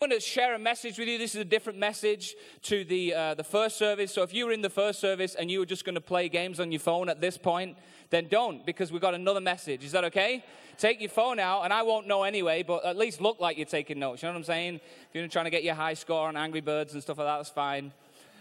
I'm going to share a message with you. This is a different message to the, uh, the first service. So if you were in the first service and you were just going to play games on your phone at this point, then don't because we've got another message. Is that okay? Take your phone out, and I won't know anyway, but at least look like you're taking notes. You know what I'm saying? If you're trying to get your high score on Angry Birds and stuff like that, that's fine.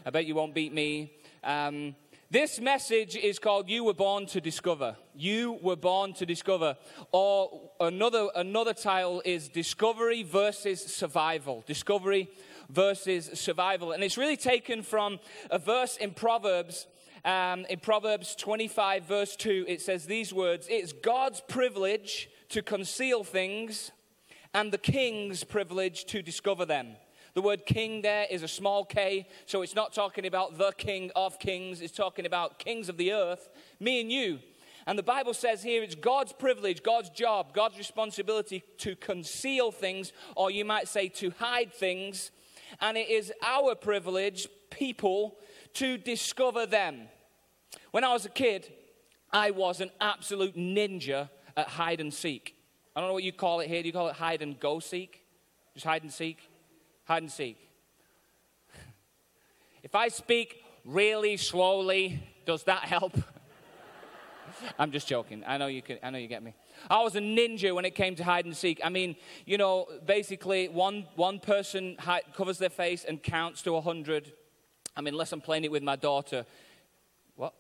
I bet you won't beat me. Um, this message is called You Were Born to Discover. You were born to discover. Or another, another title is Discovery versus Survival. Discovery versus Survival. And it's really taken from a verse in Proverbs. Um, in Proverbs 25, verse 2, it says these words It's God's privilege to conceal things and the king's privilege to discover them. The word king there is a small k, so it's not talking about the king of kings, it's talking about kings of the earth, me and you. And the Bible says here it's God's privilege, God's job, God's responsibility to conceal things, or you might say to hide things. And it is our privilege, people, to discover them. When I was a kid, I was an absolute ninja at hide and seek. I don't know what you call it here. Do you call it hide and go seek? Just hide and seek? Hide and seek. If I speak really slowly, does that help? I'm just joking. I know you can. I know you get me. I was a ninja when it came to hide and seek. I mean, you know, basically one one person covers their face and counts to a hundred. I mean, unless I'm playing it with my daughter. What?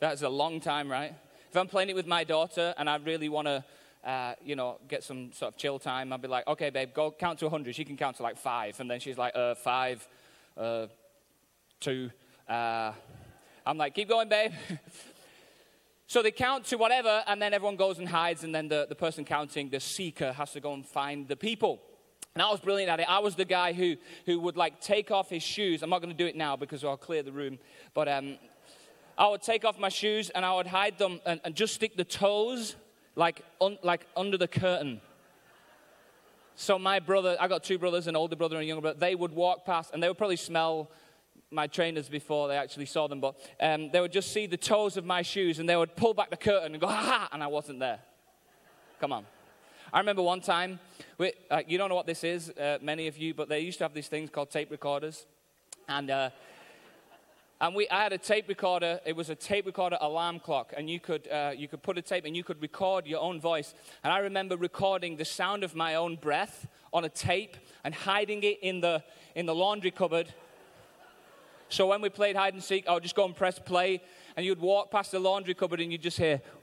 That's a long time, right? If I'm playing it with my daughter and I really want to uh, you know, get some sort of chill time. I'd be like, okay, babe, go count to 100. She can count to like five. And then she's like, uh, five, uh, two. Uh, I'm like, keep going, babe. so they count to whatever, and then everyone goes and hides, and then the, the person counting, the seeker, has to go and find the people. And I was brilliant at it. I was the guy who, who would like take off his shoes. I'm not going to do it now because I'll clear the room. But um, I would take off my shoes and I would hide them and, and just stick the toes like, un, like under the curtain. So my brother, I got two brothers, an older brother and a younger brother. They would walk past, and they would probably smell my trainers before they actually saw them, but um, they would just see the toes of my shoes, and they would pull back the curtain and go, ha ha, and I wasn't there. Come on. I remember one time, we, uh, you don't know what this is, uh, many of you, but they used to have these things called tape recorders, and uh, and we, I had a tape recorder. It was a tape recorder alarm clock, and you could, uh, you could put a tape and you could record your own voice. And I remember recording the sound of my own breath on a tape and hiding it in the, in the laundry cupboard. So when we played hide and seek, I would just go and press play, and you'd walk past the laundry cupboard and you'd just hear,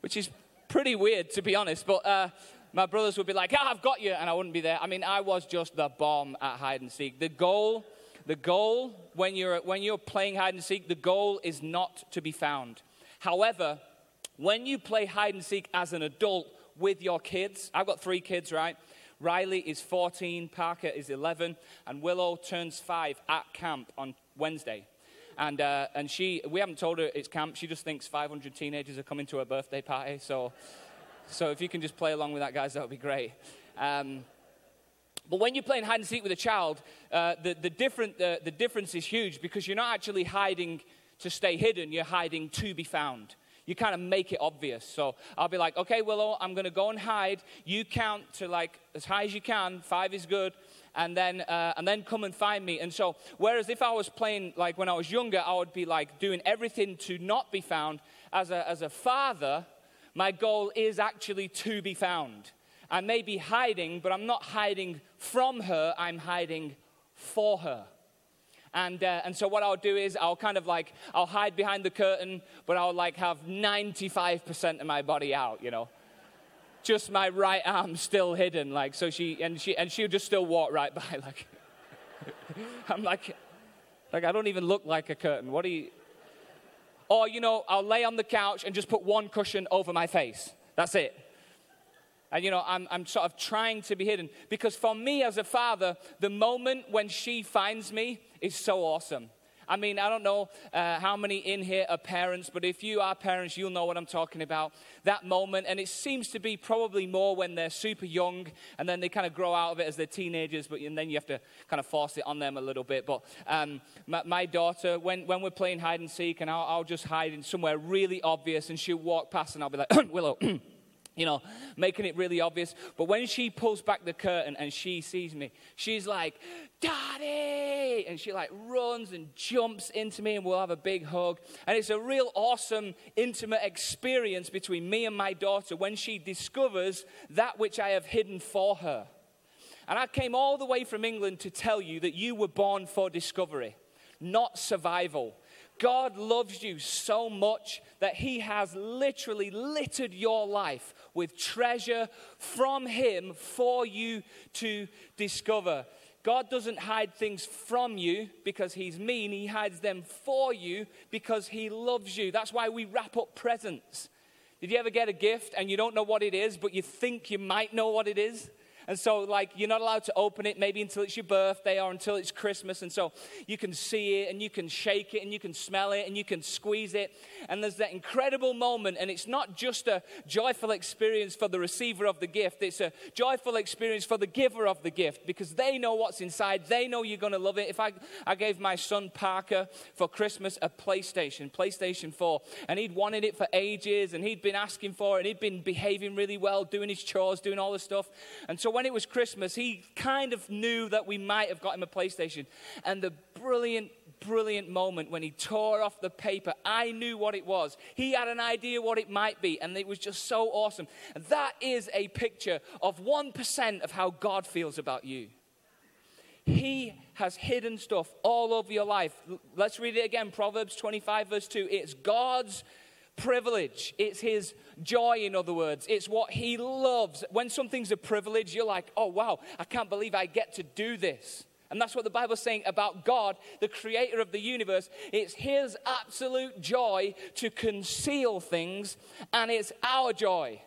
which is pretty weird to be honest. But uh, my brothers would be like, ah, I've got you, and I wouldn't be there. I mean, I was just the bomb at hide and seek. The goal, the goal when you're, when you're playing hide and seek, the goal is not to be found. However, when you play hide and seek as an adult with your kids, I've got three kids, right? Riley is 14, Parker is 11, and Willow turns five at camp on Wednesday. And, uh, and she, we haven't told her it's camp. She just thinks 500 teenagers are coming to her birthday party. So so if you can just play along with that, guys, that would be great. Um, but when you're playing hide and seek with a child, uh, the, the, different, uh, the difference is huge because you're not actually hiding to stay hidden, you're hiding to be found. You kind of make it obvious. So I'll be like, okay, Willow, I'm going to go and hide. You count to like as high as you can. Five is good. And then, uh, and then come and find me. And so, whereas if I was playing like when I was younger, I would be like doing everything to not be found. As a, as a father, my goal is actually to be found. I may be hiding, but I'm not hiding from her, I'm hiding for her. And, uh, and so what I'll do is I'll kind of like, I'll hide behind the curtain, but I'll like have 95% of my body out, you know. Just my right arm still hidden, like, so she, and she, and she'll just still walk right by, like. I'm like, like, I don't even look like a curtain. What do you, or, you know, I'll lay on the couch and just put one cushion over my face. That's it. And, you know, I'm, I'm sort of trying to be hidden. Because for me as a father, the moment when she finds me is so awesome. I mean, I don't know uh, how many in here are parents, but if you are parents, you'll know what I'm talking about. That moment, and it seems to be probably more when they're super young, and then they kind of grow out of it as they're teenagers, but and then you have to kind of force it on them a little bit. But um, my, my, daughter, when, when we're playing hide and seek, and I'll, I'll just hide in somewhere really obvious, and she'll walk past, and I'll be like, Willow. you know, making it really obvious. But when she pulls back the curtain and she sees me, she's like, Daddy! And she like runs and jumps into me and we'll have a big hug. And it's a real awesome, intimate experience between me and my daughter when she discovers that which I have hidden for her. And I came all the way from England to tell you that you were born for discovery, not survival. God loves you so much that He has literally littered your life with treasure from Him for you to discover. God doesn't hide things from you because He's mean, He hides them for you because He loves you. That's why we wrap up presents. Did you ever get a gift and you don't know what it is, but you think you might know what it is? And so, like, you're not allowed to open it maybe until it's your birthday or until it's Christmas. And so you can see it and you can shake it and you can smell it and you can squeeze it. And there's that incredible moment. And it's not just a joyful experience for the receiver of the gift, it's a joyful experience for the giver of the gift because they know what's inside. They know you're going to love it. If I, I gave my son Parker for Christmas a PlayStation, PlayStation 4, and he'd wanted it for ages and he'd been asking for it and he'd been behaving really well, doing his chores, doing all this stuff. And so when it was Christmas, he kind of knew that we might have got him a PlayStation. And the brilliant, brilliant moment when he tore off the paper, I knew what it was. He had an idea what it might be, and it was just so awesome. And that is a picture of 1% of how God feels about you. He has hidden stuff all over your life. Let's read it again Proverbs 25, verse 2. It's God's privilege. It's his joy, in other words. It's what he loves. When something's a privilege, you're like, oh, wow, I can't believe I get to do this. And that's what the Bible's saying about God, the creator of the universe. It's his absolute joy to conceal things, and it's our joy.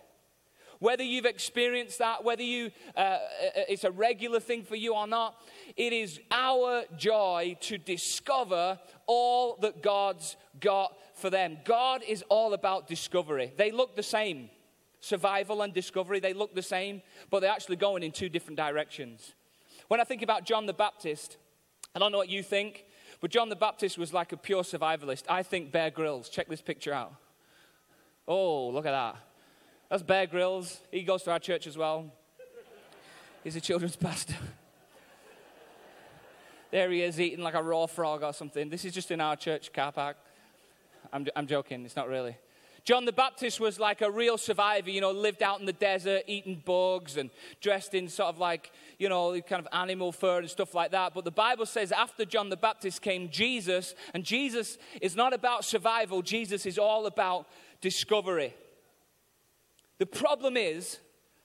Whether you've experienced that, whether you, uh, uh it's a regular thing for you or not, it is our joy to discover all that God's got for them. God is all about discovery. They look the same. Survival and discovery, they look the same, but they're actually going in two different directions. When I think about John the Baptist, I don't know what you think, but John the Baptist was like a pure survivalist. I think Bear Grylls. Check this picture out. Oh, look at that. That's Bear Grylls. He goes to our church as well. He's a children's pastor. there he is eating like a raw frog or something. This is just in our church car park. I'm, I'm joking, it's not really. John the Baptist was like a real survivor, you know, lived out in the desert, eating bugs and dressed in sort of like, you know, kind of animal fur and stuff like that. But the Bible says after John the Baptist came Jesus, and Jesus is not about survival, Jesus is all about discovery. The problem is,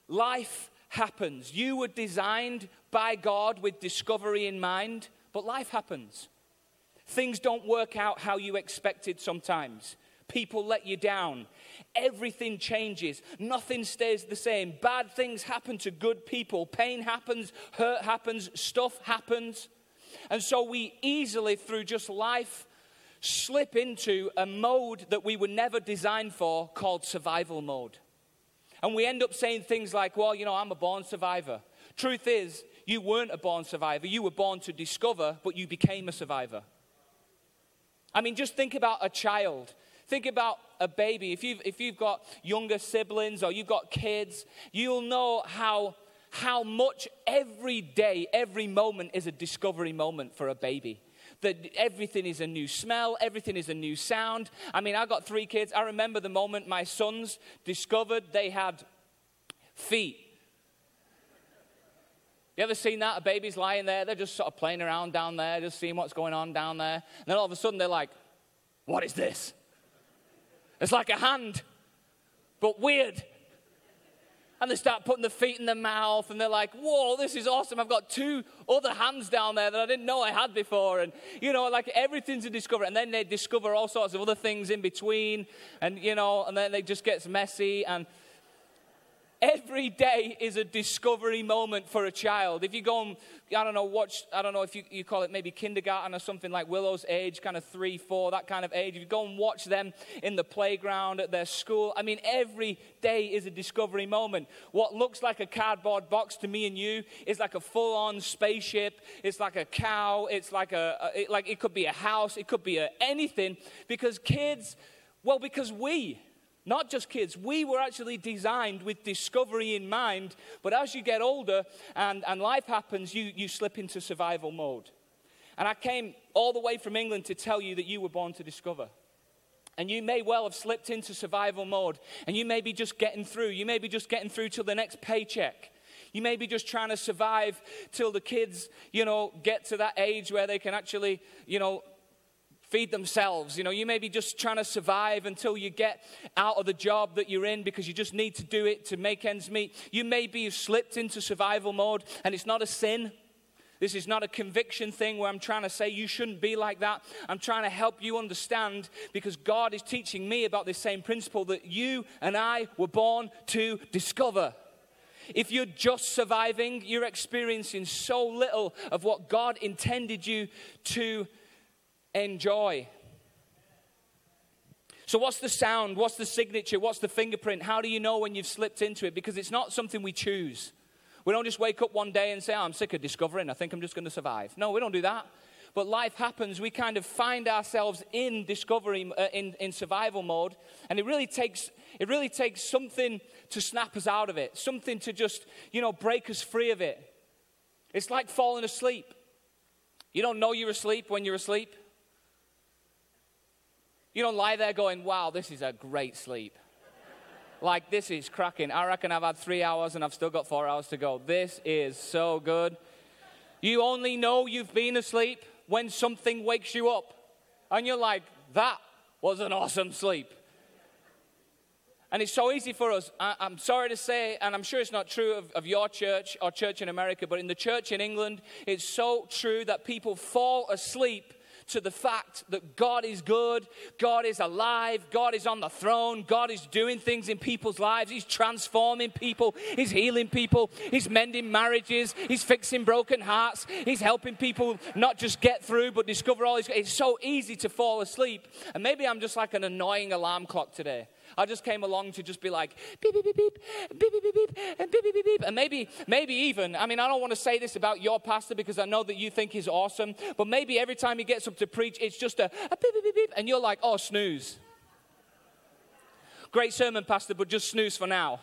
life happens. You were designed by God with discovery in mind, but life happens. Things don't work out how you expected sometimes. People let you down. Everything changes. Nothing stays the same. Bad things happen to good people. Pain happens, hurt happens, stuff happens. And so we easily, through just life, slip into a mode that we were never designed for called survival mode. And we end up saying things like, well, you know, I'm a born survivor. Truth is, you weren't a born survivor. You were born to discover, but you became a survivor. I mean, just think about a child. Think about a baby. If you've, if you've got younger siblings or you've got kids, you'll know how, how much every day, every moment is a discovery moment for a baby. That everything is a new smell, everything is a new sound. I mean, I got three kids. I remember the moment my sons discovered they had feet. You ever seen that? A baby's lying there, they're just sort of playing around down there, just seeing what's going on down there. And then all of a sudden they're like, What is this? It's like a hand, but weird. And they start putting the feet in their mouth, and they're like, Whoa, this is awesome. I've got two other hands down there that I didn't know I had before. And, you know, like everything's a discovery. And then they discover all sorts of other things in between, and, you know, and then it just gets messy. And, Every day is a discovery moment for a child. If you go and, I don't know, watch, I don't know if you, you call it maybe kindergarten or something like Willow's age, kind of three, four, that kind of age. If you go and watch them in the playground at their school, I mean, every day is a discovery moment. What looks like a cardboard box to me and you is like a full on spaceship. It's like a cow. It's like a, a it, like it could be a house. It could be a, anything because kids, well, because we, Not just kids. We were actually designed with discovery in mind, but as you get older and, and life happens, you, you slip into survival mode. And I came all the way from England to tell you that you were born to discover. And you may well have slipped into survival mode, and you may be just getting through. You may be just getting through till the next paycheck. You may be just trying to survive till the kids, you know, get to that age where they can actually, you know, feed themselves. You know, you may be just trying to survive until you get out of the job that you're in because you just need to do it to make ends meet. You may be slipped into survival mode, and it's not a sin. This is not a conviction thing where I'm trying to say you shouldn't be like that. I'm trying to help you understand because God is teaching me about this same principle that you and I were born to discover. If you're just surviving, you're experiencing so little of what God intended you to enjoy. So, what's the sound? What's the signature? What's the fingerprint? How do you know when you've slipped into it? Because it's not something we choose. We don't just wake up one day and say, oh, I'm sick of discovering. I think I'm just going to survive. No, we don't do that. But life happens. We kind of find ourselves in discovery, uh, in, in survival mode. And it really, takes, it really takes something to snap us out of it, something to just, you know, break us free of it. It's like falling asleep. You don't know you're asleep when you're asleep. You don't lie there going, wow, this is a great sleep. Like, this is cracking. I reckon I've had three hours and I've still got four hours to go. This is so good. You only know you've been asleep when something wakes you up. And you're like, that was an awesome sleep. And it's so easy for us. I, am sorry to say, and I'm sure it's not true of, of your church or church in America, but in the church in England, it's so true that people fall asleep to the fact that God is good, God is alive, God is on the throne, God is doing things in people's lives. He's transforming people, He's healing people, He's mending marriages, He's fixing broken hearts, He's helping people not just get through but discover all His. It's so easy to fall asleep. And maybe I'm just like an annoying alarm clock today. I just came along to just be like beep beep beep beep beep beep beep beep beep beep beep beep and maybe maybe even I mean I don't want to say this about your pastor because I know that you think he's awesome, but maybe every time he gets up to preach, it's just a, a beep beep beep beep and you're like oh snooze. Great sermon, pastor, but just snooze for now.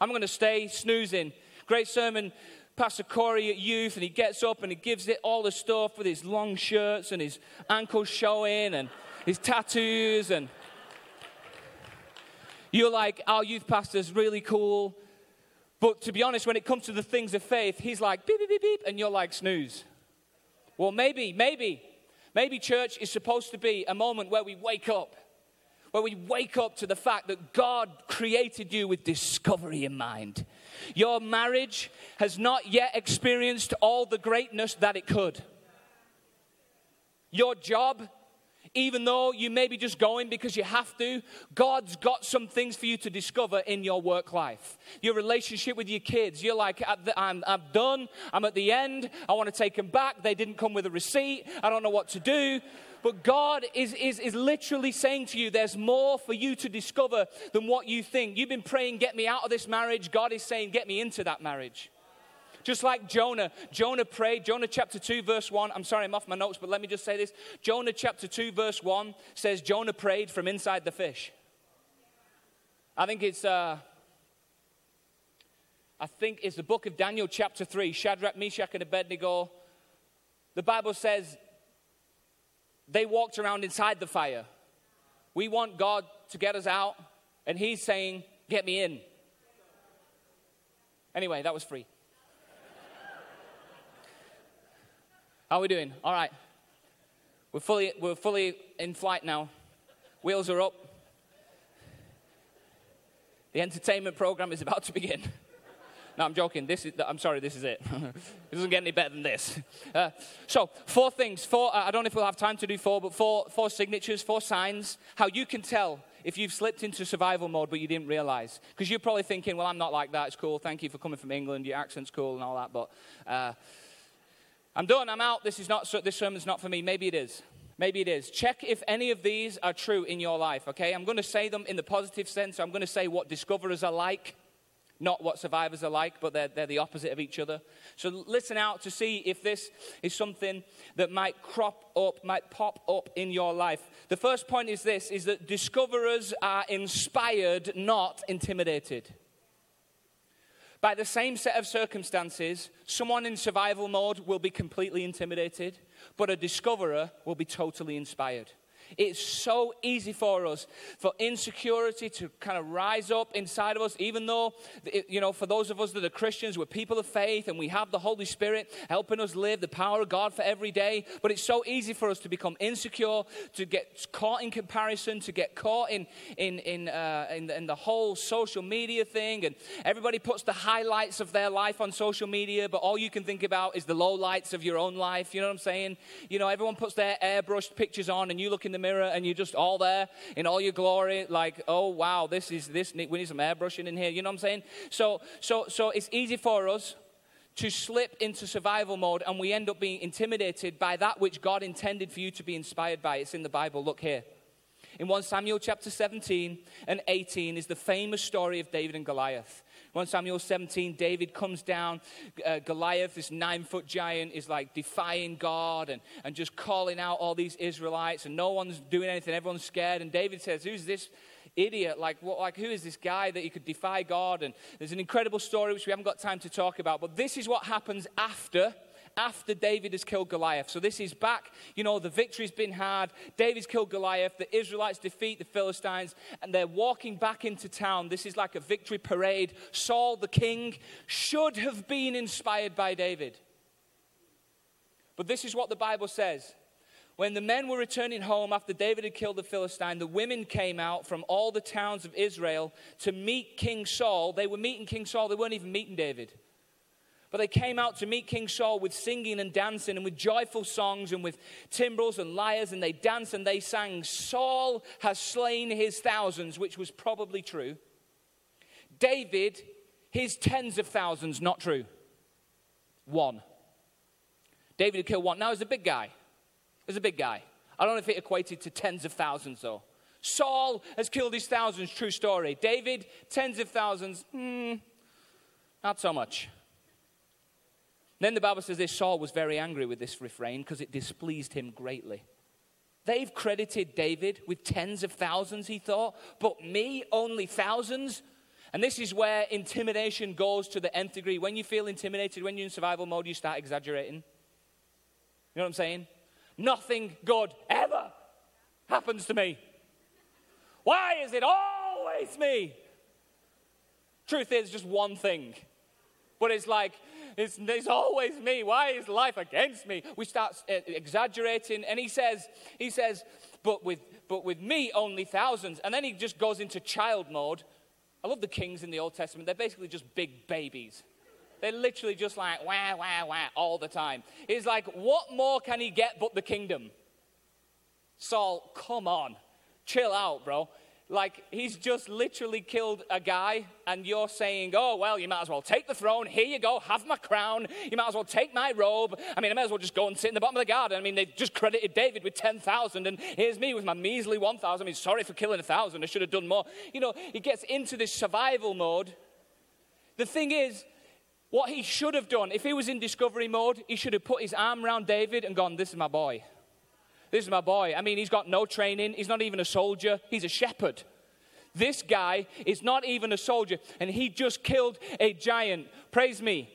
I'm going to stay snoozing. Great sermon. Pastor Corey at youth, and he gets up and he gives it all the stuff with his long shirts and his ankles showing and his tattoos and you're like, our youth pastor's really cool. But to be honest, when it comes to the things of faith, he's like, beep, beep, beep, beep, and you're like, snooze. Well, maybe, maybe, maybe church is supposed to be a moment where we wake up, where we wake up to the fact that God created you with discovery in mind. Your marriage has not yet experienced all the greatness that it could. Your job even though you may be just going because you have to, God's got some things for you to discover in your work life. Your relationship with your kids. You're like, I'm, I'm done. I'm at the end. I want to take them back. They didn't come with a receipt. I don't know what to do. But God is, is, is literally saying to you, there's more for you to discover than what you think. You've been praying, get me out of this marriage. God is saying, get me into that marriage. Just like Jonah, Jonah prayed, Jonah chapter 2, verse 1. I'm sorry, I'm off my notes, but let me just say this. Jonah chapter 2, verse 1 says, Jonah prayed from inside the fish. I think it's, uh, I think it's the book of Daniel, chapter 3. Shadrach, Meshach, and Abednego. The Bible says they walked around inside the fire. We want God to get us out, and He's saying, Get me in. Anyway, that was free. How are we doing? All right. We're fully, we're fully in flight now. Wheels are up. The entertainment program is about to begin. No, I'm joking. This is, I'm sorry, this is it. it doesn't get any better than this. Uh, so, four things. Four, I don't know if we'll have time to do four, but four, four signatures, four signs, how you can tell if you've slipped into survival mode but you didn't realize. Because you're probably thinking, well, I'm not like that. It's cool. Thank you for coming from England. Your accent's cool and all that. But uh, I'm done, I'm out, this, is not, this sermon's not for me. Maybe it is. Maybe it is. Check if any of these are true in your life, okay? I'm going to say them in the positive sense. I'm going to say what discoverers are like. not what survivors are like, but they're, they're the opposite of each other. So listen out to see if this is something that might crop up, might pop up in your life. The first point is this, is that discoverers are inspired, not intimidated. By the same set of circumstances, someone in survival mode will be completely intimidated, but a discoverer will be totally inspired. It's so easy for us for insecurity to kind of rise up inside of us, even though, you know, for those of us that are Christians, we're people of faith and we have the Holy Spirit helping us live the power of God for every day. But it's so easy for us to become insecure, to get caught in comparison, to get caught in, in, in, uh, in, in the whole social media thing. And everybody puts the highlights of their life on social media, but all you can think about is the low lights of your own life. You know what I'm saying? You know, everyone puts their airbrushed pictures on, and you look in the the mirror and you're just all there in all your glory, like, oh wow, this is this we need some airbrushing in here. You know what I'm saying? So so so it's easy for us to slip into survival mode and we end up being intimidated by that which God intended for you to be inspired by. It's in the Bible. Look here. In 1 Samuel chapter 17 and 18 is the famous story of David and Goliath. 1 Samuel 17, David comes down. Uh, Goliath, this nine foot giant, is like defying God and, and just calling out all these Israelites, and no one's doing anything. Everyone's scared. And David says, Who's this idiot? Like, what, like who is this guy that he could defy God? And there's an incredible story which we haven't got time to talk about. But this is what happens after after David has killed Goliath. So this is back, you know, the victory's been had. David's killed Goliath. The Israelites defeat the Philistines, and they're walking back into town. This is like a victory parade. Saul, the king, should have been inspired by David. But this is what the Bible says. When the men were returning home after David had killed the Philistine, the women came out from all the towns of Israel to meet King Saul. They were meeting King Saul, they weren't even meeting David. But they came out to meet King Saul with singing and dancing and with joyful songs and with timbrels and lyres, and they danced and they sang, Saul has slain his thousands, which was probably true. David, his tens of thousands, not true. One. David had killed one. Now, he's a big guy. He's a big guy. I don't know if it equated to tens of thousands, though. Saul has killed his thousands, true story. David, tens of thousands, hmm, not so much. Then the Bible says this Saul was very angry with this refrain because it displeased him greatly. They've credited David with tens of thousands, he thought, but me, only thousands. And this is where intimidation goes to the nth degree. When you feel intimidated, when you're in survival mode, you start exaggerating. You know what I'm saying? Nothing good ever happens to me. Why is it always me? Truth is just one thing. But it's like, it's, it's always me. Why is life against me? We start uh, exaggerating. And he says, he says, but with, but with me, only thousands. And then he just goes into child mode. I love the kings in the Old Testament. They're basically just big babies. They're literally just like wah, wah, wah all the time. He's like, what more can he get but the kingdom? Saul, come on. Chill out, bro. Like, he's just literally killed a guy, and you're saying, oh, well, you might as well take the throne. Here you go, have my crown. You might as well take my robe. I mean, I might as well just go and sit in the bottom of the garden. I mean, they just credited David with 10,000, and here's me with my measly 1,000. I mean, sorry for killing a 1,000. I should have done more. You know, he gets into this survival mode. The thing is, what he should have done, if he was in discovery mode, he should have put his arm around David and gone, This is my boy. This is my boy. I mean, he's got no training. He's not even a soldier. He's a shepherd. This guy is not even a soldier, and he just killed a giant. Praise me.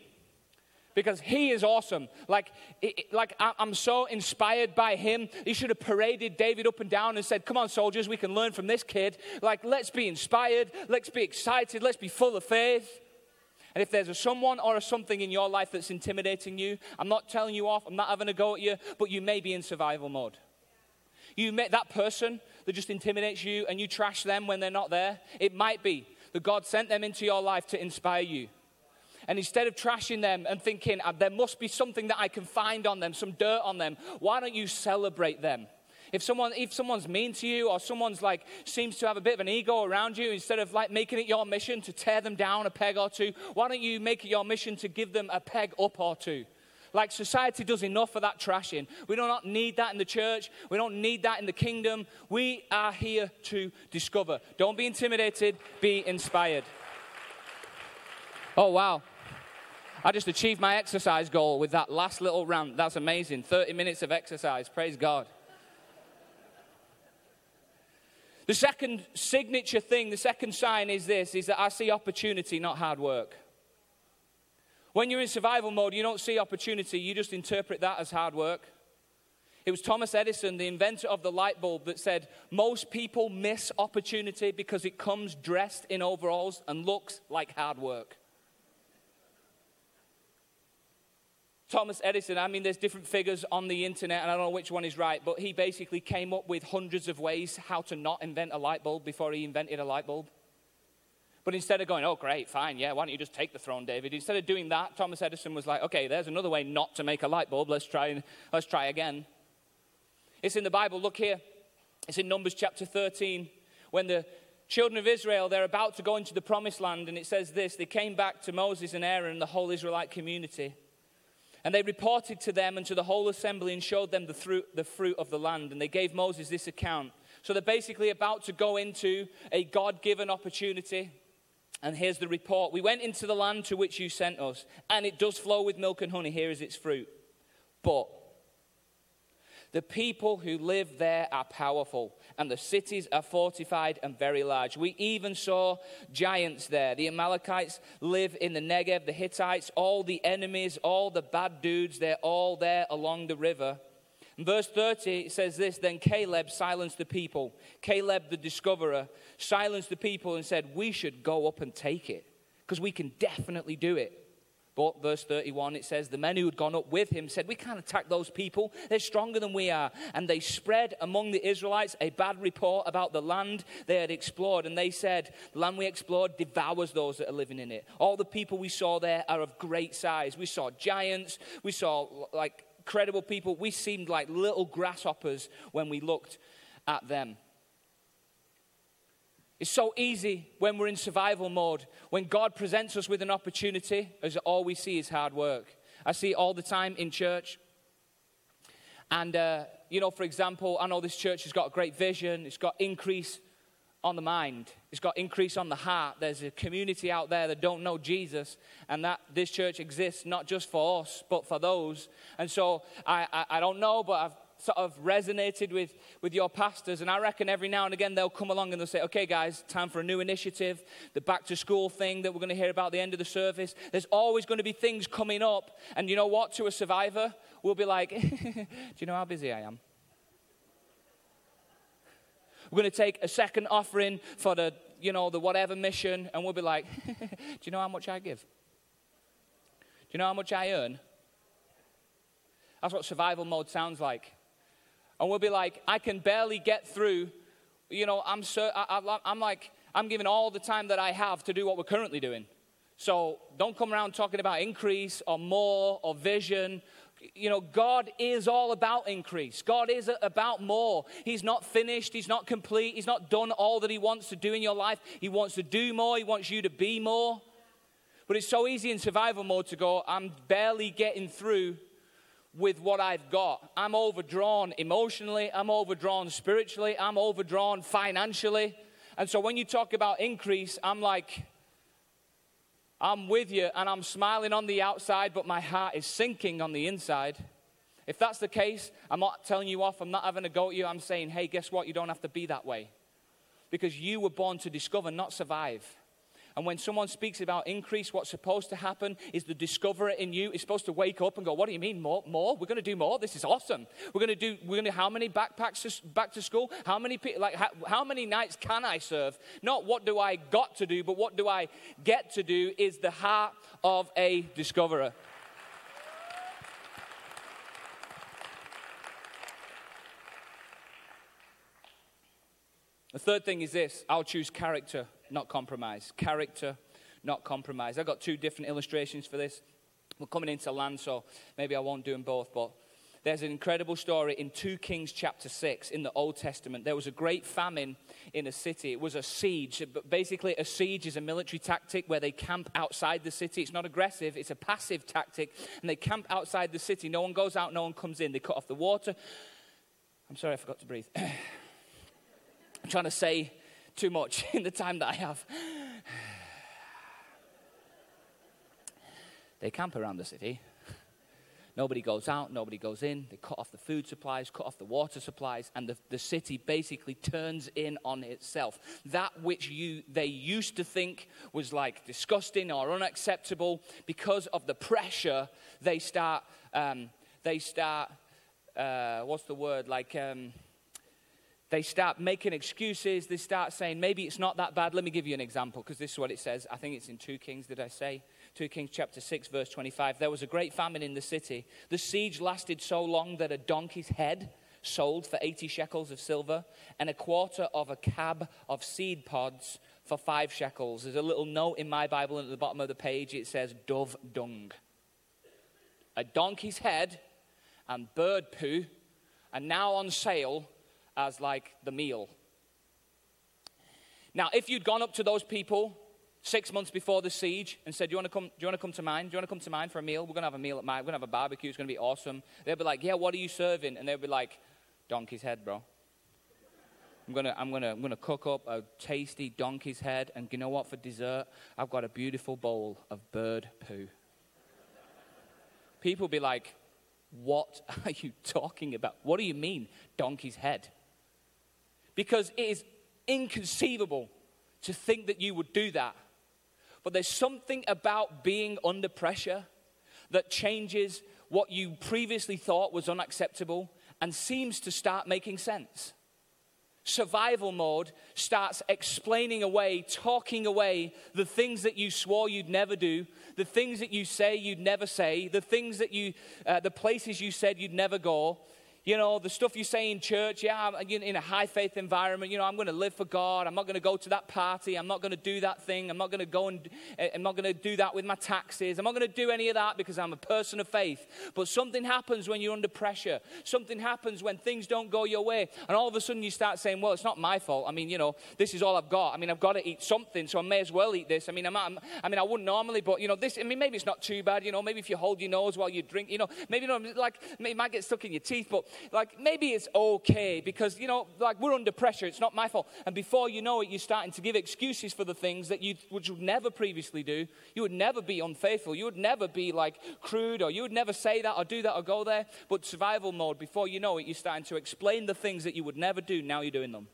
Because he is awesome. Like, like I'm so inspired by him. He should have paraded David up and down and said, Come on, soldiers, we can learn from this kid. Like, let's be inspired. Let's be excited. Let's be full of faith. And if there's a someone or a something in your life that's intimidating you, I'm not telling you off, I'm not having a go at you, but you may be in survival mode. You met that person that just intimidates you and you trash them when they're not there. It might be that God sent them into your life to inspire you. And instead of trashing them and thinking, ah, there must be something that I can find on them, some dirt on them, why don't you celebrate them? If, someone, if someone's mean to you or someone's like seems to have a bit of an ego around you, instead of like making it your mission to tear them down a peg or two, why don't you make it your mission to give them a peg up or two? Like society does enough of that trashing. We do not need that in the church. We don't need that in the kingdom. We are here to discover. Don't be intimidated, be inspired. Oh, wow. I just achieved my exercise goal with that last little rant. That's amazing. 30 minutes of exercise. Praise God. The second signature thing, the second sign is this is that I see opportunity, not hard work. When you're in survival mode, you don't see opportunity, you just interpret that as hard work. It was Thomas Edison, the inventor of the light bulb, that said most people miss opportunity because it comes dressed in overalls and looks like hard work. Thomas Edison, I mean, there's different figures on the internet, and I don't know which one is right, but he basically came up with hundreds of ways how to not invent a light bulb before he invented a light bulb. But instead of going, oh, great, fine, yeah, why don't you just take the throne, David? Instead of doing that, Thomas Edison was like, okay, there's another way not to make a light bulb. Let's try, let's try again. It's in the Bible. Look here. It's in Numbers chapter 13. When the children of Israel, they're about to go into the promised land, and it says this They came back to Moses and Aaron and the whole Israelite community. And they reported to them and to the whole assembly and showed them the fruit, the fruit of the land. And they gave Moses this account. So they're basically about to go into a God given opportunity. And here's the report We went into the land to which you sent us, and it does flow with milk and honey. Here is its fruit. But the people who live there are powerful, and the cities are fortified and very large. We even saw giants there. The Amalekites live in the Negev, the Hittites, all the enemies, all the bad dudes, they're all there along the river. In verse 30, it says this Then Caleb silenced the people. Caleb, the discoverer, silenced the people and said, We should go up and take it because we can definitely do it. But verse 31, it says, The men who had gone up with him said, We can't attack those people. They're stronger than we are. And they spread among the Israelites a bad report about the land they had explored. And they said, The land we explored devours those that are living in it. All the people we saw there are of great size. We saw giants. We saw like credible people. We seemed like little grasshoppers when we looked at them. It's so easy when we're in survival mode. When God presents us with an opportunity, as all we see is hard work. I see it all the time in church. And, uh, you know, for example, I know this church has got a great vision, it's got increase on the mind, it's got increase on the heart. There's a community out there that don't know Jesus, and that this church exists not just for us, but for those. And so I, I, I don't know, but I've sort of resonated with, with your pastors. And I reckon every now and again they'll come along and they'll say, okay, guys, time for a new initiative, the back to school thing that we're going to hear about at the end of the service. There's always going to be things coming up. And you know what? To a survivor, we'll be like, do you know how busy I am? We're going to take a second offering for the, you know, the whatever mission, and we'll be like, do you know how much I give? Do you know how much I earn? That's what survival mode sounds like. And we'll be like, I can barely get through. You know, I'm, so, I, am like, I'm giving all the time that I have to do what we're currently doing. So don't come around talking about increase or more or vision. You know, God is all about increase. God is about more. He's not finished. He's not complete. He's not done all that He wants to do in your life. He wants to do more. He wants you to be more. But it's so easy in survival mode to go, I'm barely getting through with what I've got. I'm overdrawn emotionally, I'm overdrawn spiritually, I'm overdrawn financially. And so when you talk about increase, I'm like, I'm with you and I'm smiling on the outside, but my heart is sinking on the inside. If that's the case, I'm not telling you off, I'm not having a go at you. I'm saying, hey, guess what? You don't have to be that way. Because you were born to discover, not survive. And when someone speaks about increase, what's supposed to happen is the discoverer in you is supposed to wake up and go, What do you mean more? More? We're going to do more. This is awesome. We're going to do, we're going to, how many backpacks to, back to school? How many, like, how, how many nights can I serve? Not what do I got to do, but what do I get to do is the heart of a discoverer. The third thing is this I'll choose character not compromise. Character, not compromise. I've got two different illustrations for this. We're coming into land, so maybe I won't do them both, but there's an incredible story in 2 Kings chapter 6 in the Old Testament. There was a great famine in a city. It was a siege. Basically, a siege is a military tactic where they camp outside the city. It's not aggressive, it's a passive tactic. And they camp outside the city. No one goes out, no one comes in. They cut off the water. I'm sorry, I forgot to breathe. I'm trying to say too much in the time that I have. they camp around the city. Nobody goes out, nobody goes in. They cut off the food supplies, cut off the water supplies, and the, the city basically turns in on itself. That which you, they used to think was like disgusting or unacceptable, because of the pressure, they start, um, they start, uh, what's the word? Like, um, they start making excuses. They start saying, maybe it's not that bad. Let me give you an example, because this is what it says. I think it's in 2 Kings, did I say? 2 Kings chapter 6, verse 25. There was a great famine in the city. The siege lasted so long that a donkey's head sold for 80 shekels of silver and a quarter of a cab of seed pods for five shekels. There's a little note in my Bible at the bottom of the page. It says dove dung. A donkey's head and bird poo are now on sale as like the meal. Now, if you'd gone up to those people six months before the siege and said, do you, want to come, do you want to come to mine? Do you want to come to mine for a meal? We're going to have a meal at mine. We're going to have a barbecue. It's going to be awesome. They'd be like, yeah, what are you serving? And they'd be like, donkey's head, bro. I'm going to I'm gonna, I'm gonna cook up a tasty donkey's head. And you know what? For dessert, I've got a beautiful bowl of bird poo. People be like, what are you talking about? What do you mean, donkey's head? Because it is inconceivable to think that you would do that. But there's something about being under pressure that changes what you previously thought was unacceptable and seems to start making sense. Survival mode starts explaining away, talking away the things that you swore you'd never do, the things that you say you'd never say, the things that you, uh, the places you said you'd never go, you know, the stuff you say in church, yeah, I'm in a high faith environment, you know, I'm going to live for God. I'm not going to go to that party. I'm not going to do that thing. I'm not going to go and eh, I'm not going to do that with my taxes. I'm not going to do any of that because I'm a person of faith. But something happens when you're under pressure. Something happens when things don't go your way. And all of a sudden you start saying, well, it's not my fault. I mean, you know, this is all I've got. I mean, I've got to eat something, so I may as well eat this. I mean, I'm, I'm, i mean, I wouldn't normally, but, you know, this, I mean, maybe it's not too bad. You know, maybe if you hold your nose while you drink, you know, maybe, you know, like, it might get stuck in your teeth, but, like, maybe it's okay because, you know, like we're under pressure. It's not my fault. And before you know it, you're starting to give excuses for the things that you which would never previously do. You would never be unfaithful. You would never be like crude or you would never say that or do that or go there. But survival mode, before you know it, you're starting to explain the things that you would never do. Now you're doing them.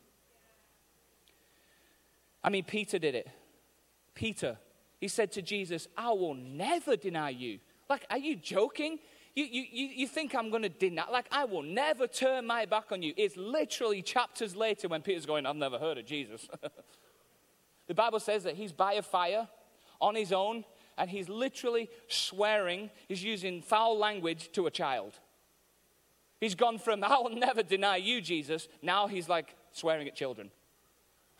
I mean, Peter did it. Peter, he said to Jesus, I will never deny you. Like, are you joking? You, you, you think I'm going to deny? Like, I will never turn my back on you. It's literally chapters later when Peter's going, I've never heard of Jesus. the Bible says that he's by a fire on his own, and he's literally swearing, he's using foul language to a child. He's gone from, I will never deny you, Jesus, now he's like swearing at children.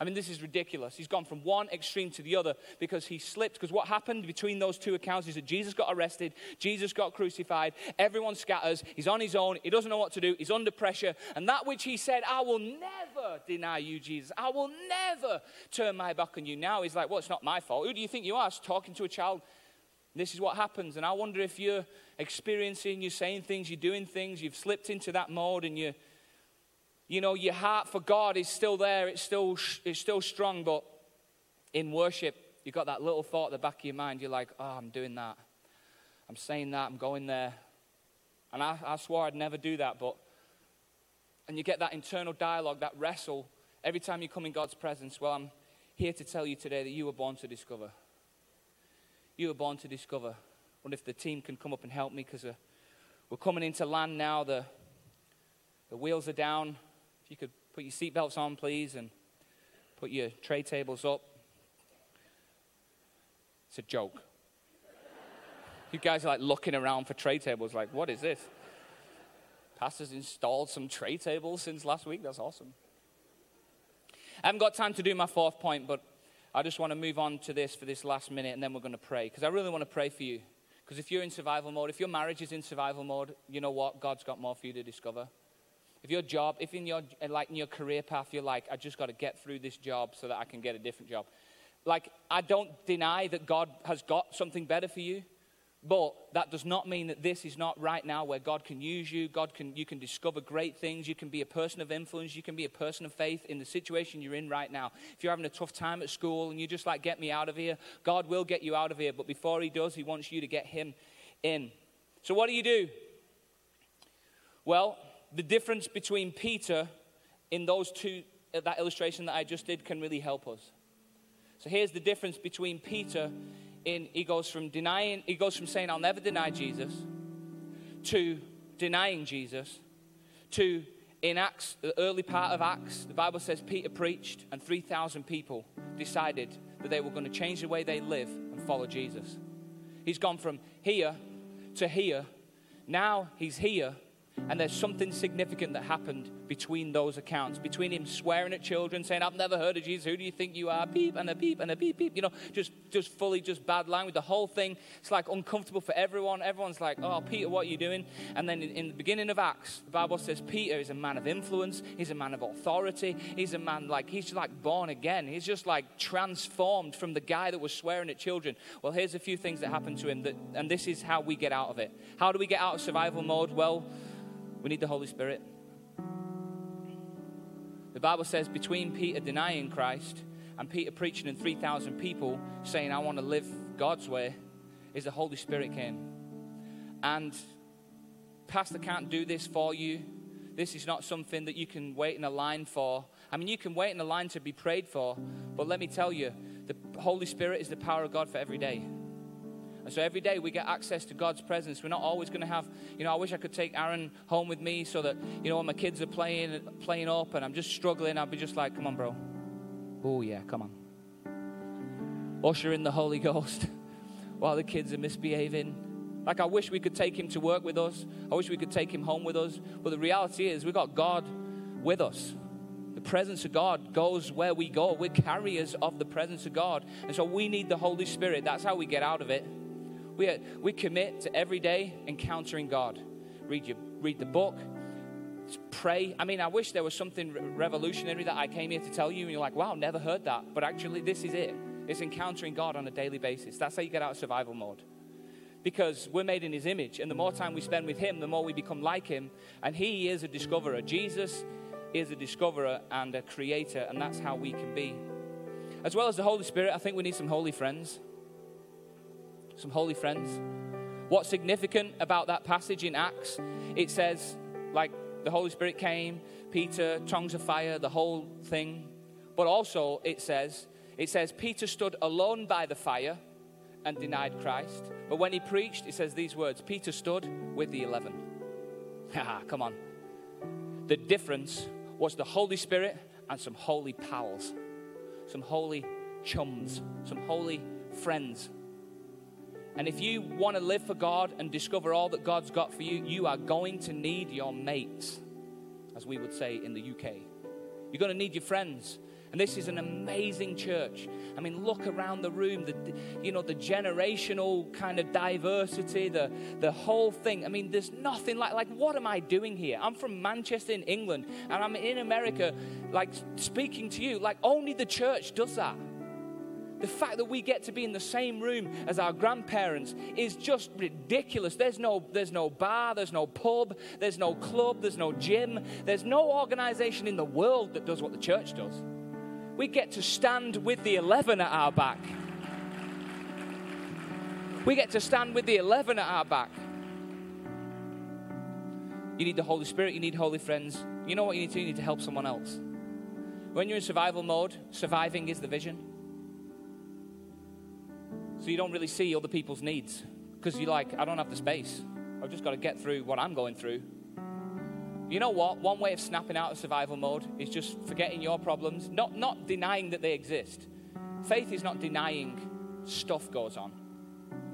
I mean, this is ridiculous. He's gone from one extreme to the other because he slipped. Because what happened between those two accounts is that Jesus got arrested, Jesus got crucified, everyone scatters, he's on his own, he doesn't know what to do, he's under pressure. And that which he said, I will never deny you, Jesus, I will never turn my back on you. Now he's like, well, it's not my fault. Who do you think you are? Talking to a child. This is what happens. And I wonder if you're experiencing, you're saying things, you're doing things, you've slipped into that mode and you're you know, your heart for God is still there, it's still, it's still strong, but in worship, you've got that little thought at the back of your mind. You're like, oh, I'm doing that. I'm saying that, I'm going there. And I, I swore I'd never do that, but, and you get that internal dialogue, that wrestle, every time you come in God's presence. Well, I'm here to tell you today that you were born to discover. You were born to discover. Wonder if the team can come up and help me because uh, we're coming into land now. The, the wheels are down you could put your seatbelts on, please, and put your tray tables up. It's a joke. you guys are like looking around for tray tables, like, what is this? Pastor's installed some tray tables since last week. That's awesome. I haven't got time to do my fourth point, but I just want to move on to this for this last minute, and then we're going to pray. Because I really want to pray for you. Because if you're in survival mode, if your marriage is in survival mode, you know what? God's got more for you to discover. If your job, if in your like in your career path you're like, I just got to get through this job so that I can get a different job. Like I don't deny that God has got something better for you, But that does not mean that this is not right now where God can use you. God can, you can discover great things. You can be a person of influence. You can be a person of faith in the situation you're in right now. If you're having a tough time at school and you're just like, get me out of here, God will get you out of here. But before He does, He wants you to get Him in. So, what do you do? Well, the difference between Peter in those two, uh, that illustration that I just did, can really help us. So, here's the difference between Peter in he goes from denying he goes from saying I'll never deny Jesus to denying Jesus to in Acts the early part of Acts the Bible says Peter preached and 3000 people decided that they were going to change the way they live and follow Jesus. He's gone from here to here. Now he's here and there's something significant that happened between those accounts, between him swearing at children, saying, I've never heard of Jesus. Who do you think you are? Beep and a beep and a beep, beep. You know, just, just fully just bad language. The whole thing, it's like uncomfortable for everyone. Everyone's like, oh, Peter, what are you doing? And then in, in the beginning of Acts, the Bible says Peter is a man of influence. He's a man of authority. He's a man like, he's like born again. He's just like transformed from the guy that was swearing at children. Well, here's a few things that happened to him, that, and this is how we get out of it. How do we get out of survival mode? Well, we need the Holy Spirit. The Bible says between Peter denying Christ and Peter preaching in 3,000 people saying, I want to live God's way, is the Holy Spirit came. And Pastor can't do this for you. This is not something that you can wait in a line for. I mean, you can wait in a line to be prayed for, but let me tell you, the Holy Spirit is the power of God for every day. And so every day we get access to God's presence. We're not always going to have, you know, I wish I could take Aaron home with me so that, you know, when my kids are playing, playing up and I'm just struggling, I'll be just like, come on, bro. Oh, yeah, come on. Usher in the Holy Ghost while the kids are misbehaving. Like, I wish we could take him to work with us. I wish we could take him home with us. But the reality is, we've got God with us. The presence of God goes where we go. We're carriers of the presence of God. And so we need the Holy Spirit. That's how we get out of it. We, we commit to every day encountering God. Read, your, read the book, pray. I mean, I wish there was something revolutionary that I came here to tell you, and you're like, wow, never heard that. But actually, this is it. It's encountering God on a daily basis. That's how you get out of survival mode. Because we're made in His image, and the more time we spend with Him, the more we become like Him. And He is a discoverer. Jesus is a discoverer and a creator, and that's how we can be. As well as the Holy Spirit, I think we need some holy friends some holy friends. What's significant about that passage in Acts? It says, like, the Holy Spirit came, Peter, tongues of fire, the whole thing. But also, it says, it says, Peter stood alone by the fire and denied Christ. But when he preached, it says these words Peter stood with the eleven. Come on. The difference was the Holy Spirit and some holy pals, some holy chums, some holy friends. And if you want to live for God and discover all that God's got for you, you are going to need your mates, as we would say in the UK. You're going to need your friends. And this is an amazing church. I mean, look around the room, the, you know, the generational kind of diversity, the, the whole thing. I mean, there's nothing like, like, what am I doing here? I'm from Manchester in England, and I'm in America, like, speaking to you. Like, only the church does that. The fact that we get to be in the same room as our grandparents is just ridiculous. There's no, there's no bar, there's no pub, there's no club, there's no gym, there's no organization in the world that does what the church does. We get to stand with the 11 at our back. We get to stand with the 11 at our back. You need the Holy Spirit, you need holy friends. You know what you need to? You need to help someone else. When you're in survival mode, surviving is the vision. So you don't really see other people's needs because you're like, I don't have the space. I've just got to get through what I'm going through. You know what? One way of snapping out of survival mode is just forgetting your problems, not, not denying that they exist. Faith is not denying stuff goes on,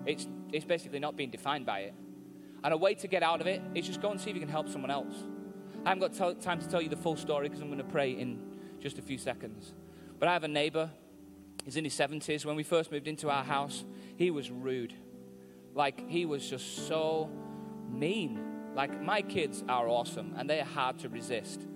it's, it's basically not being defined by it. And a way to get out of it is just go and see if you can help someone else. I haven't got t- time to tell you the full story because I'm going to pray in just a few seconds. But I have a neighbor He's in his 70s. When we first moved into our house, he was rude. Like, he was just so mean. Like, my kids are awesome and they are hard to resist.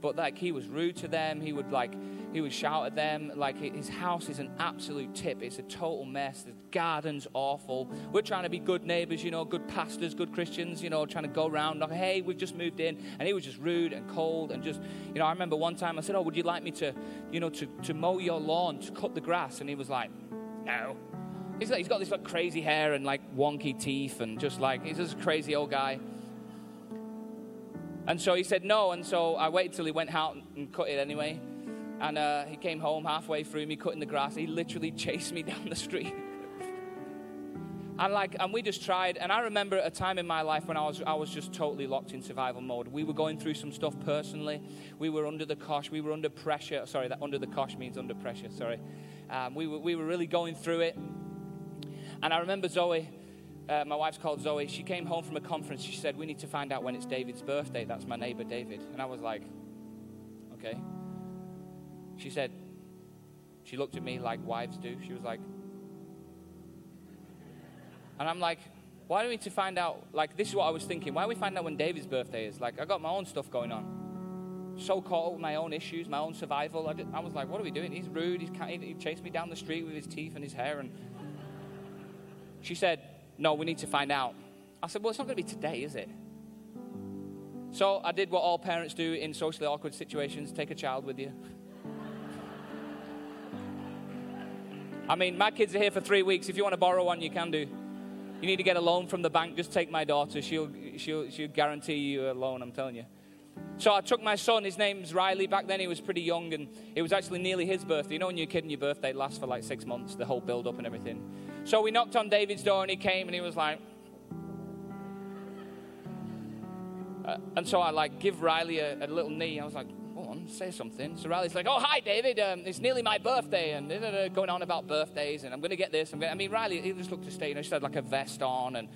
But, like, he was rude to them. He would, like, he would shout at them. Like his house is an absolute tip. It's a total mess. The garden's awful. We're trying to be good neighbors, you know, good pastors, good Christians, you know, trying to go around like, hey, we've just moved in. And he was just rude and cold and just, you know, I remember one time I said, oh, would you like me to, you know, to, to mow your lawn, to cut the grass? And he was like, no. He's, like, he's got this like crazy hair and like wonky teeth and just like, he's just a crazy old guy. And so he said no, and so I waited till he went out and cut it anyway. And uh, he came home halfway through me cutting the grass. He literally chased me down the street. and like, and we just tried. And I remember a time in my life when I was, I was just totally locked in survival mode. We were going through some stuff personally. We were under the cosh. We were under pressure. Sorry, that under the cosh means under pressure. Sorry. Um, we, were, we were really going through it. And I remember Zoe, uh, my wife's called Zoe. She came home from a conference. She said, "We need to find out when it's David's birthday." That's my neighbor David. And I was like, "Okay." She said, she looked at me like wives do. She was like, and I'm like, why do we need to find out? Like, this is what I was thinking. Why do we find out when David's birthday is? Like, I got my own stuff going on. So caught up with my own issues, my own survival. I, did, I was like, what are we doing? He's rude. He's, he chased me down the street with his teeth and his hair. And she said, no, we need to find out. I said, well, it's not going to be today, is it? So I did what all parents do in socially awkward situations take a child with you. I mean, my kids are here for three weeks. If you want to borrow one, you can do. You need to get a loan from the bank, just take my daughter. She'll, she'll, she'll guarantee you a loan, I'm telling you. So I took my son, his name's Riley. Back then he was pretty young, and it was actually nearly his birthday. You know, when you're a kid and your birthday lasts for like six months, the whole build up and everything. So we knocked on David's door, and he came, and he was like, uh, and so I like give Riley a, a little knee. I was like, say something. So Riley's like, oh, hi, David. Um, it's nearly my birthday. And going on about birthdays. And I'm going to get this. I'm gonna, I mean, Riley, he just looked to stay. You know, she had like a vest on and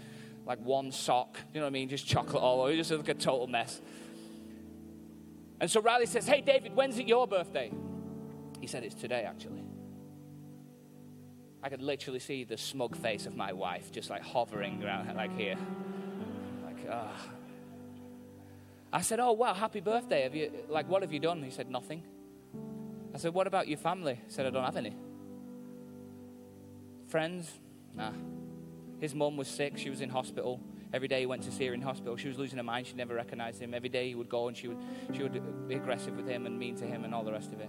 like one sock. You know what I mean? Just chocolate all over. Just like a total mess. And so Riley says, hey, David, when's it your birthday? He said, it's today, actually. I could literally see the smug face of my wife just like hovering around, like here. Like, ah. Oh. I said, Oh, wow, happy birthday. Have you, like, what have you done? He said, Nothing. I said, What about your family? He said, I don't have any. Friends? Nah. His mum was sick. She was in hospital. Every day he went to see her in hospital. She was losing her mind. She never recognized him. Every day he would go and she would, she would be aggressive with him and mean to him and all the rest of it.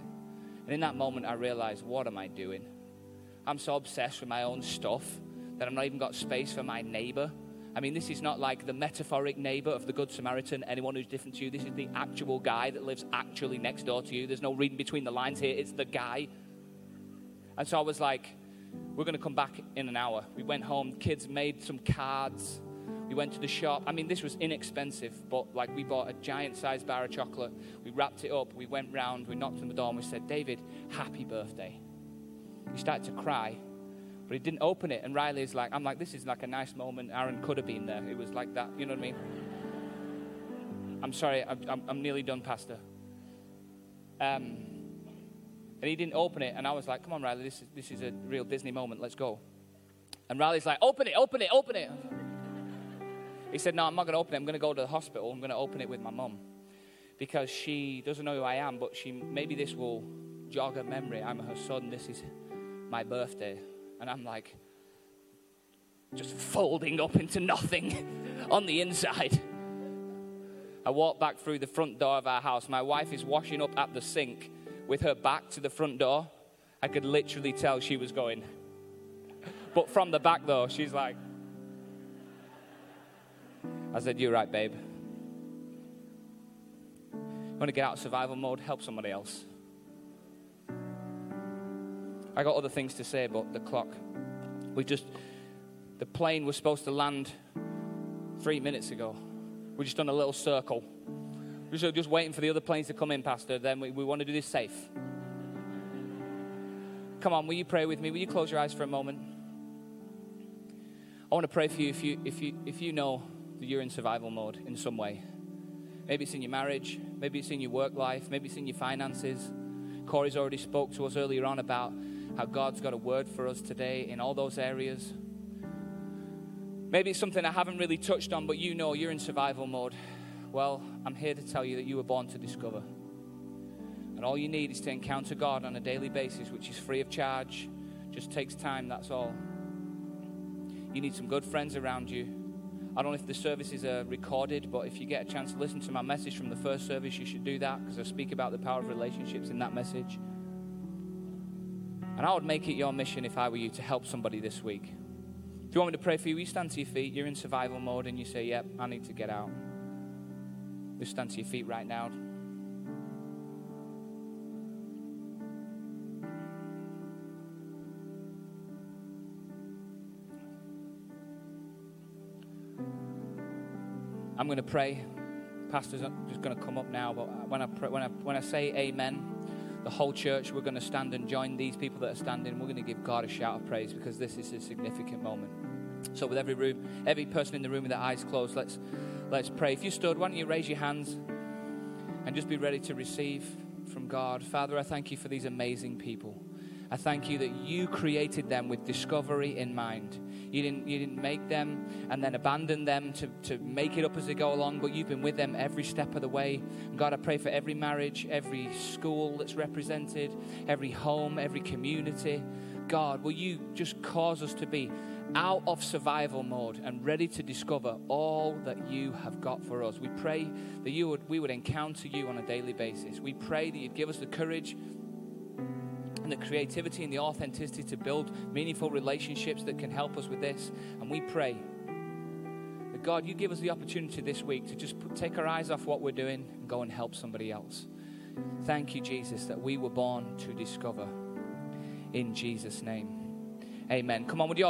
And in that moment, I realized, what am I doing? I'm so obsessed with my own stuff that I've not even got space for my neighbor I mean, this is not like the metaphoric neighbor of the Good Samaritan, anyone who's different to you. This is the actual guy that lives actually next door to you. There's no reading between the lines here. It's the guy. And so I was like, we're going to come back in an hour. We went home, kids made some cards. We went to the shop. I mean, this was inexpensive, but like we bought a giant sized bar of chocolate. We wrapped it up. We went round. We knocked on the door and we said, David, happy birthday. He started to cry but he didn't open it. And Riley's like, I'm like, this is like a nice moment. Aaron could have been there. It was like that. You know what I mean? I'm sorry, I'm, I'm, nearly done, Pastor. Um, and he didn't open it. And I was like, come on, Riley, this is, this is a real Disney moment. Let's go. And Riley's like, open it, open it, open it. He said, no, I'm not going to open it. I'm going to go to the hospital. I'm going to open it with my mum because she doesn't know who I am, but she maybe this will jog her memory. I'm her son. This is my birthday. And I'm like, just folding up into nothing on the inside. I walk back through the front door of our house. My wife is washing up at the sink with her back to the front door. I could literally tell she was going. But from the back, though, she's like, I said, You're right, babe. You want to get out of survival mode? Help somebody else. I got other things to say, but the clock. We just, the plane was supposed to land three minutes ago. We just done a little circle. We're just, just waiting for the other planes to come in, Pastor. Then we, we want to do this safe. Come on, will you pray with me? Will you close your eyes for a moment? I want to pray for you if you if you if you know that you're in survival mode in some way. Maybe it's in your marriage, maybe it's in your work life, maybe it's in your finances. Corey's already spoke to us earlier on about how God's got a word for us today in all those areas. Maybe it's something I haven't really touched on, but you know you're in survival mode. Well, I'm here to tell you that you were born to discover. And all you need is to encounter God on a daily basis, which is free of charge. Just takes time, that's all. You need some good friends around you. I don't know if the services are recorded, but if you get a chance to listen to my message from the first service, you should do that because I speak about the power of relationships in that message. And I would make it your mission if I were you to help somebody this week. If you want me to pray for you, you stand to your feet, you're in survival mode, and you say, Yep, I need to get out. Just stand to your feet right now. I'm going to pray. Pastor's just going to come up now, but when I, pray, when I, when I say amen, the whole church, we're going to stand and join these people that are standing. We're going to give God a shout of praise because this is a significant moment. So, with every room, every person in the room with their eyes closed, let's let's pray. If you stood, why don't you raise your hands and just be ready to receive from God? Father, I thank you for these amazing people. I thank you that you created them with discovery in mind. You didn't, you didn't make them and then abandon them to, to make it up as they go along, but you've been with them every step of the way. And God, I pray for every marriage, every school that's represented, every home, every community. God, will you just cause us to be out of survival mode and ready to discover all that you have got for us. We pray that you would, we would encounter you on a daily basis. We pray that you'd give us the courage and the creativity and the authenticity to build meaningful relationships that can help us with this. And we pray that God, you give us the opportunity this week to just put, take our eyes off what we're doing and go and help somebody else. Thank you, Jesus, that we were born to discover. In Jesus' name. Amen. Come on, with you